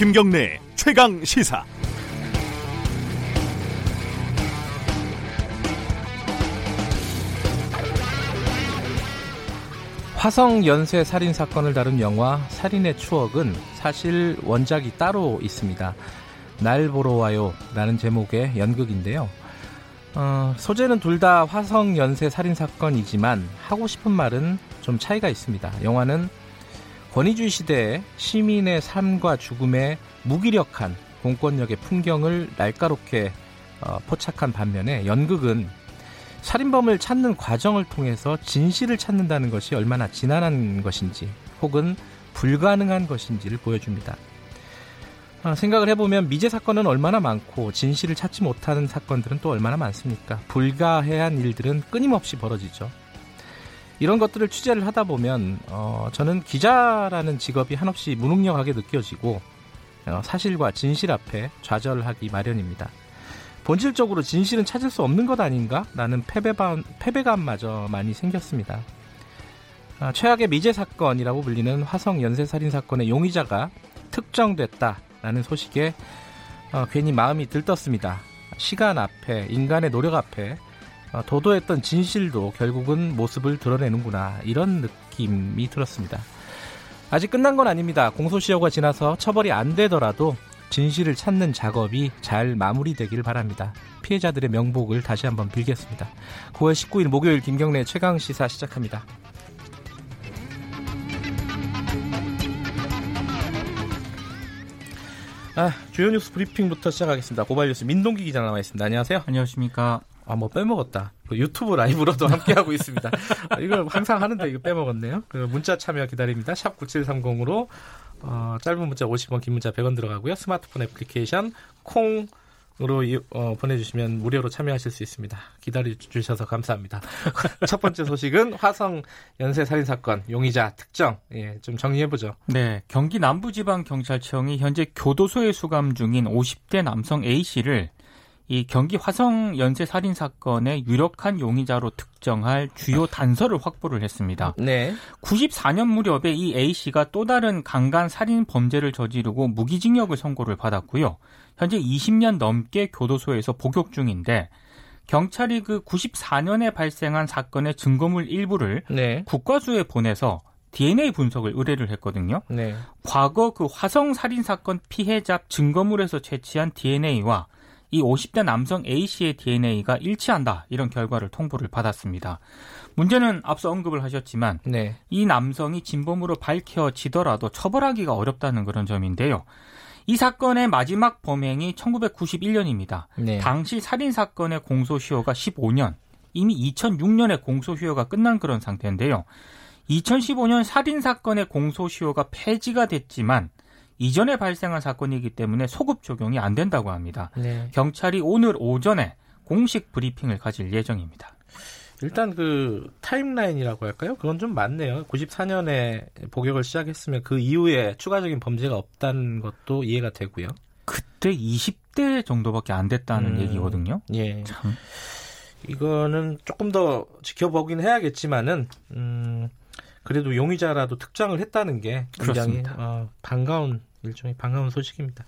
김경래 최강 시사. 화성 연쇄 살인 사건을 다룬 영화 살인의 추억은 사실 원작이 따로 있습니다. 날 보러 와요 라는 제목의 연극인데요. 어, 소재는 둘 다 화성 연쇄 살인 사건이지만 하고 싶은 말은 좀 차이가 있습니다. 영화는 권위주의 시대에 시민의 삶과 죽음에 무기력한 공권력의 풍경을 날카롭게 어, 포착한 반면에 연극은 살인범을 찾는 과정을 통해서 진실을 찾는다는 것이 얼마나 지난한 것인지 혹은 불가능한 것인지를 보여줍니다. 어, 생각을 해보면 미제 사건은 얼마나 많고 진실을 찾지 못하는 사건들은 또 얼마나 많습니까? 불가해한 일들은 끊임없이 벌어지죠. 이런 것들을 취재를 하다 보면 어, 저는 기자라는 직업이 한없이 무능력하게 느껴지고 어, 사실과 진실 앞에 좌절하기 마련입니다. 본질적으로 진실은 찾을 수 없는 것 아닌가 라는 패배감, 패배감마저 많이 생겼습니다. 아, 최악의 미제 사건이라고 불리는 화성 연쇄살인 사건의 용의자가 특정됐다라는 소식에 어, 괜히 마음이 들떴습니다. 시간 앞에 인간의 노력 앞에 어, 도도했던 진실도 결국은 모습을 드러내는구나 이런 느낌이 들었습니다. 아직 끝난 건 아닙니다. 공소시효가 지나서 처벌이 안 되더라도 진실을 찾는 작업이 잘 마무리되길 바랍니다. 피해자들의 명복을 다시 한번 빌겠습니다. 9월 19일 목요일 김경래 최강 시사 시작합니다. 아, 주요 뉴스 브리핑부터 시작하겠습니다. 고발 뉴스 민동기 기자 나와 있습니다. 안녕하세요. 안녕하십니까. 아, 뭐 빼먹었다. 그 유튜브 라이브로도 함께하고 있습니다. 아, 이걸 항상 하는데 이거 빼먹었네요. 그 문자 참여 기다립니다. 샵 9730으로 어, 짧은 문자 50원, 긴 문자 100원 들어가고요. 스마트폰 애플리케이션 콩 으로 어, 보내주시면 무료로 참여하실 수 있습니다. 기다려 주셔서 감사합니다. 첫 번째 소식은 화성 연쇄 살인 사건 용의자 특정 예, 좀 정리해 보죠. 네, 경기 남부지방 경찰청이 현재 교도소에 수감 중인 50대 남성 A 씨를 이 경기 화성 연쇄 살인 사건의 유력한 용의자로 특정할 주요 단서를 확보를 했습니다. 네. 94년 무렵에 이 A 씨가 또 다른 강간 살인 범죄를 저지르고 무기징역을 선고를 받았고요. 현재 20년 넘게 교도소에서 복역 중인데 경찰이 그 94년에 발생한 사건의 증거물 일부를 네. 국과수에 보내서 DNA 분석을 의뢰를 했거든요. 네. 과거 그 화성 살인 사건 피해자 증거물에서 채취한 DNA와 이 50대 남성 A 씨의 DNA가 일치한다 이런 결과를 통보를 받았습니다. 문제는 앞서 언급을 하셨지만 네. 이 남성이 진범으로 밝혀지더라도 처벌하기가 어렵다는 그런 점인데요. 이 사건의 마지막 범행이 1991년입니다. 네. 당시 살인 사건의 공소시효가 15년, 이미 2006년에 공소시효가 끝난 그런 상태인데요. 2015년 살인 사건의 공소시효가 폐지가 됐지만 이전에 발생한 사건이기 때문에 소급 적용이 안 된다고 합니다. 네. 경찰이 오늘 오전에 공식 브리핑을 가질 예정입니다. 일단 그 타임라인이라고 할까요? 그건 좀 많네요. 94년에 복역을 시작했으면 그 이후에 추가적인 범죄가 없다는 것도 이해가 되고요. 그때 20대 정도밖에 안 됐다는 음, 얘기거든요. 예. 참. 이거는 조금 더 지켜보긴 해야겠지만은 음 그래도 용의자라도 특정을 했다는 게 굉장히 어, 반가운 일종의 반가운 소식입니다.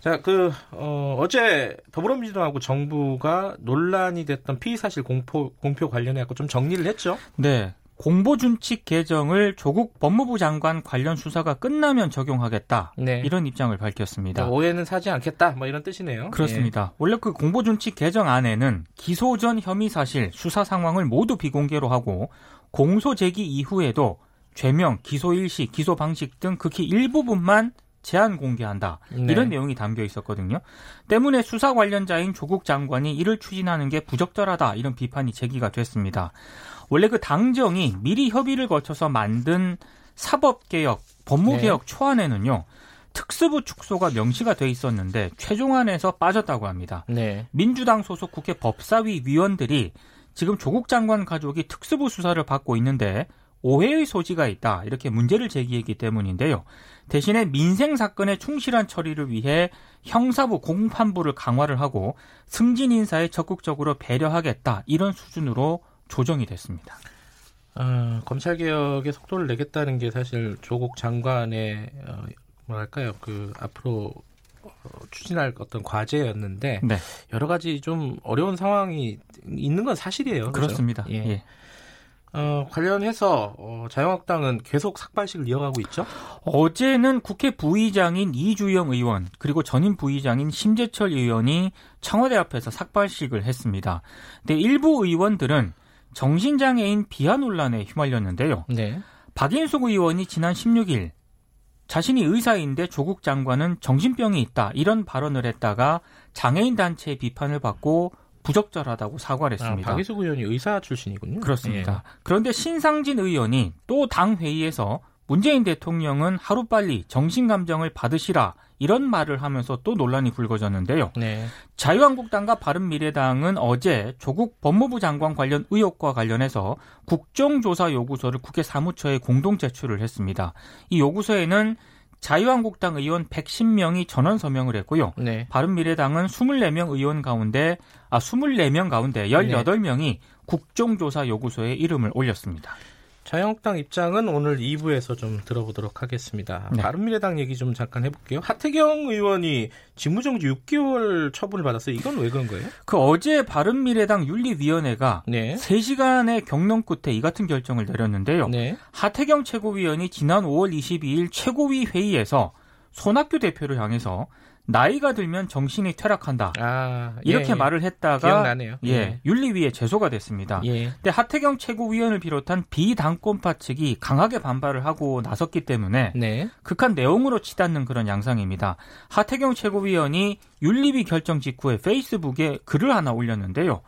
자, 그, 어, 어제 더불어민주당하고 정부가 논란이 됐던 피의사실 공포, 공표 관련해서 좀 정리를 했죠? 네. 공보준칙 개정을 조국 법무부 장관 관련 수사가 끝나면 적용하겠다. 네. 이런 입장을 밝혔습니다. 오해는 사지 않겠다. 뭐 이런 뜻이네요. 그렇습니다. 예. 원래 그 공보준칙 개정 안에는 기소 전 혐의 사실, 수사 상황을 모두 비공개로 하고 공소 제기 이후에도 죄명, 기소 일시, 기소 방식 등 극히 일부분만 제한 공개한다. 네. 이런 내용이 담겨 있었거든요. 때문에 수사 관련자인 조국 장관이 이를 추진하는 게 부적절하다. 이런 비판이 제기가 됐습니다. 원래 그 당정이 미리 협의를 거쳐서 만든 사법개혁, 법무개혁 네. 초안에는요. 특수부 축소가 명시가 돼 있었는데 최종안에서 빠졌다고 합니다. 네. 민주당 소속 국회 법사위 위원들이 지금 조국 장관 가족이 특수부 수사를 받고 있는데 오해의 소지가 있다. 이렇게 문제를 제기했기 때문인데요. 대신에 민생 사건의 충실한 처리를 위해 형사부 공판부를 강화를 하고 승진 인사에 적극적으로 배려하겠다. 이런 수준으로 조정이 됐습니다. 어, 검찰 개혁의 속도를 내겠다는 게 사실 조국 장관의 어, 뭐랄까요 그 앞으로 어, 추진할 어떤 과제였는데 네. 여러 가지 좀 어려운 상황이 있는 건 사실이에요. 그렇습니다. 예. 예. 어, 관련해서 어, 자유한국당은 계속 삭발식을 이어가고 있죠. 어제는 국회 부의장인 이주영 의원 그리고 전임 부의장인 심재철 의원이 청와대 앞에서 삭발식을 했습니다. 근데 일부 의원들은 정신장애인 비하 논란에 휘말렸는데요. 네. 박인숙 의원이 지난 16일 자신이 의사인데 조국 장관은 정신병이 있다 이런 발언을 했다가 장애인 단체의 비판을 받고 부적절하다고 사과를 아, 했습니다. 박희숙 의원이 의사 출신이군요. 그렇습니다. 그런데 신상진 의원이 또 당 회의에서 문재인 대통령은 하루빨리 정신감정을 받으시라 이런 말을 하면서 또 논란이 불거졌는데요. 예. 네. 자유한국당과 바른미래당은 어제 조국 법무부 장관 관련 의혹과 관련해서 국정조사 요구서를 국회 사무처에 공동 제출을 했습니다. 이 요구서에는 자유한국당 의원 110명이 전원 서명을 했고요. 네. 바른미래당은 24명 의원 가운데 아 24명 가운데 18명이 국정조사 요구서에 이름을 올렸습니다. 자유한국당 입장은 오늘 2부에서 좀 들어보도록 하겠습니다. 네. 바른미래당 얘기 좀 잠깐 해볼게요. 하태경 의원이 직무정지 6개월 처분을 받았어요. 이건 왜 그런 거예요? 그 어제 바른미래당 윤리위원회가 네. 3시간의 경론 끝에 이 같은 결정을 내렸는데요. 네. 하태경 최고위원이 지난 5월 22일 최고위 회의에서 손학규 대표를 향해서 나이가 들면 정신이 퇴락한다. 아, 이렇게 예, 말을 했다가 기억나네요. 예, 윤리위에 제소가 됐습니다. 예. 근데 하태경 최고위원을 비롯한 비당권파 측이 강하게 반발을 하고 나섰기 때문에 네. 극한 내용으로 치닫는 그런 양상입니다. 하태경 최고위원이 윤리위 결정 직후에 페이스북에 글을 하나 올렸는데요.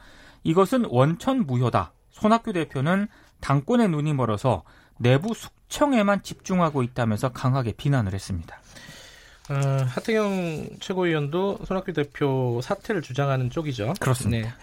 이것은 원천 무효다. 손학규 대표는 당권의 눈이 멀어서 내부 숙청에만 집중하고 있다면서 강하게 비난을 했습니다. 어, 하태경 최고위원도 손학규 대표 사퇴를 주장하는 쪽이죠. 그렇습니다. 네.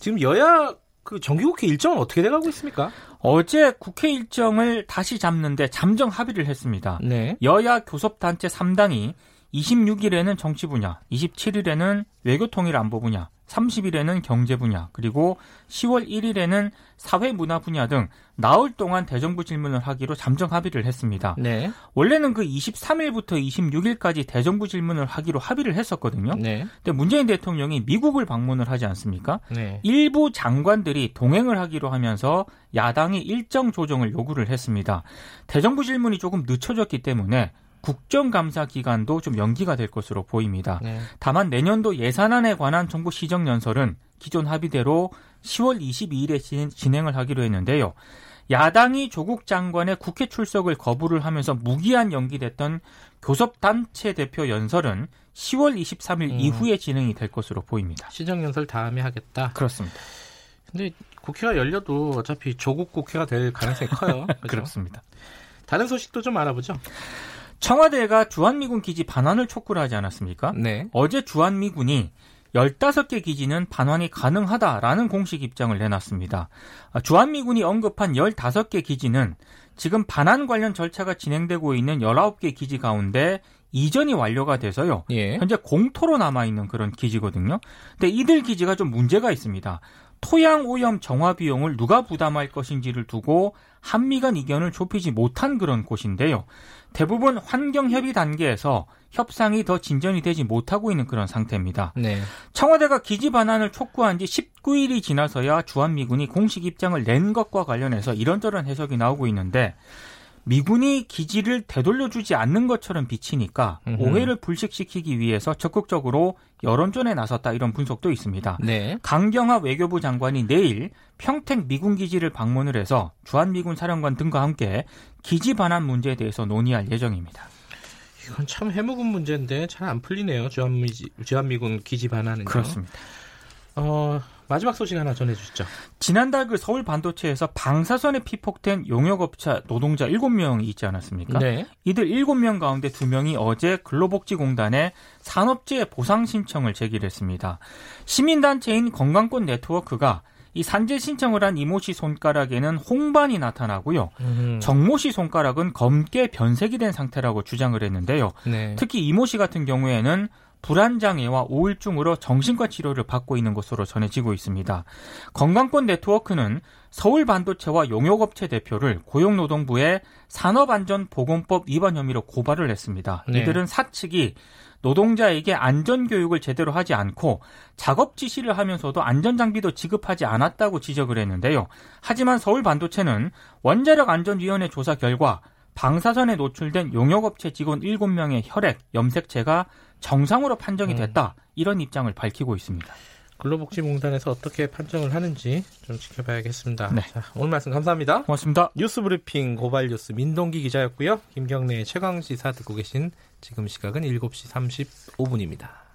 지금 여야 그 정기국회 일정은 어떻게 돼가고 있습니까? 어제 국회 일정을 다시 잡는데 잠정 합의를 했습니다. 네. 여야 교섭단체 3당이 26일에는 정치 분야, 27일에는 외교통일 안보 분야, 30일에는 경제 분야, 그리고 10월 1일에는 사회 문화 분야 등 나흘 동안 대정부 질문을 하기로 잠정 합의를 했습니다. 네. 원래는 그 23일부터 26일까지 대정부 질문을 하기로 합의를 했었거든요. 네. 근데 문재인 대통령이 미국을 방문을 하지 않습니까? 네. 일부 장관들이 동행을 하기로 하면서 야당이 일정 조정을 요구를 했습니다. 대정부 질문이 조금 늦춰졌기 때문에 국정감사 기간도 좀 연기가 될 것으로 보입니다. 네. 다만 내년도 예산안에 관한 정부 시정연설은 기존 합의대로 10월 22일에 진행을 하기로 했는데요. 야당이 조국 장관의 국회 출석을 거부를 하면서 무기한 연기됐던 교섭단체 대표 연설은 10월 23일 음. 이후에 진행이 될 것으로 보입니다. 시정연설 다음에 하겠다. 그렇습니다. 근데 국회가 열려도 어차피 조국 국회가 될 가능성이 커요. 그렇죠? 그렇습니다. 다른 소식도 좀 알아보죠. 청와대가 주한미군 기지 반환을 촉구를 하지 않았습니까? 네. 어제 주한미군이 15개 기지는 반환이 가능하다라는 공식 입장을 내놨습니다. 아, 주한미군이 언급한 15개 기지는 지금 반환 관련 절차가 진행되고 있는 19개 기지 가운데 이전이 완료가 돼서요. 예. 현재 공토로 남아있는 그런 기지거든요. 근데 이들 기지가 좀 문제가 있습니다. 토양 오염 정화 비용을 누가 부담할 것인지를 두고 한미 간 이견을 좁히지 못한 그런 곳인데요. 대부분 환경 협의 단계에서 협상이 더 진전이 되지 못하고 있는 그런 상태입니다. 네. 청와대가 기지 반환을 촉구한 지 19일이 지나서야 주한미군이 공식 입장을 낸 것과 관련해서 이런저런 해석이 나오고 있는데 미군이 기지를 되돌려주지 않는 것처럼 비치니까 음흠. 오해를 불식시키기 위해서 적극적으로 여론전에 나섰다 이런 분석도 있습니다. 네. 강경화 외교부 장관이 내일 평택 미군 기지를 방문을 해서 주한미군 사령관 등과 함께 기지 반환 문제에 대해서 논의할 예정입니다. 이건 참 해묵은 문제인데 잘 안 풀리네요. 주한미, 주한미군 기지 반환은. 그렇습니다. 어, 마지막 소식 하나 전해주시죠. 지난달 그 서울 반도체에서 방사선에 피폭된 용역업체 노동자 7명이 있지 않았습니까? 네. 이들 7명 가운데 2명이 어제 근로복지공단에 산업재해 보상 신청을 제기했습니다. 시민단체인 건강권 네트워크가 이 산재 신청을 한 이모 씨 손가락에는 홍반이 나타나고요. 음, 정모 씨 손가락은 검게 변색이 된 상태라고 주장을 했는데요. 네. 특히 이모 씨 같은 경우에는 불안장애와 우울증으로 정신과 치료를 받고 있는 것으로 전해지고 있습니다. 건강권 네트워크는 서울 반도체와 용역업체 대표를 고용노동부에 산업안전보건법 위반 혐의로 고발을 했습니다. 네. 이들은 사측이 노동자에게 안전교육을 제대로 하지 않고 작업 지시를 하면서도 안전장비도 지급하지 않았다고 지적을 했는데요. 하지만 서울 반도체는 원자력 안전위원회 조사 결과 방사선에 노출된 용역업체 직원 7명의 혈액, 염색체가 정상으로 판정이 됐다. 이런 입장을 밝히고 있습니다. 근로복지공단에서 어떻게 판정을 하는지 좀 지켜봐야겠습니다. 네. 자, 오늘 말씀 감사합니다. 고맙습니다. 뉴스브리핑 고발뉴스 민동기 기자였고요. 김경래 최강 시사 듣고 계신 지금 시각은 7시 35분입니다.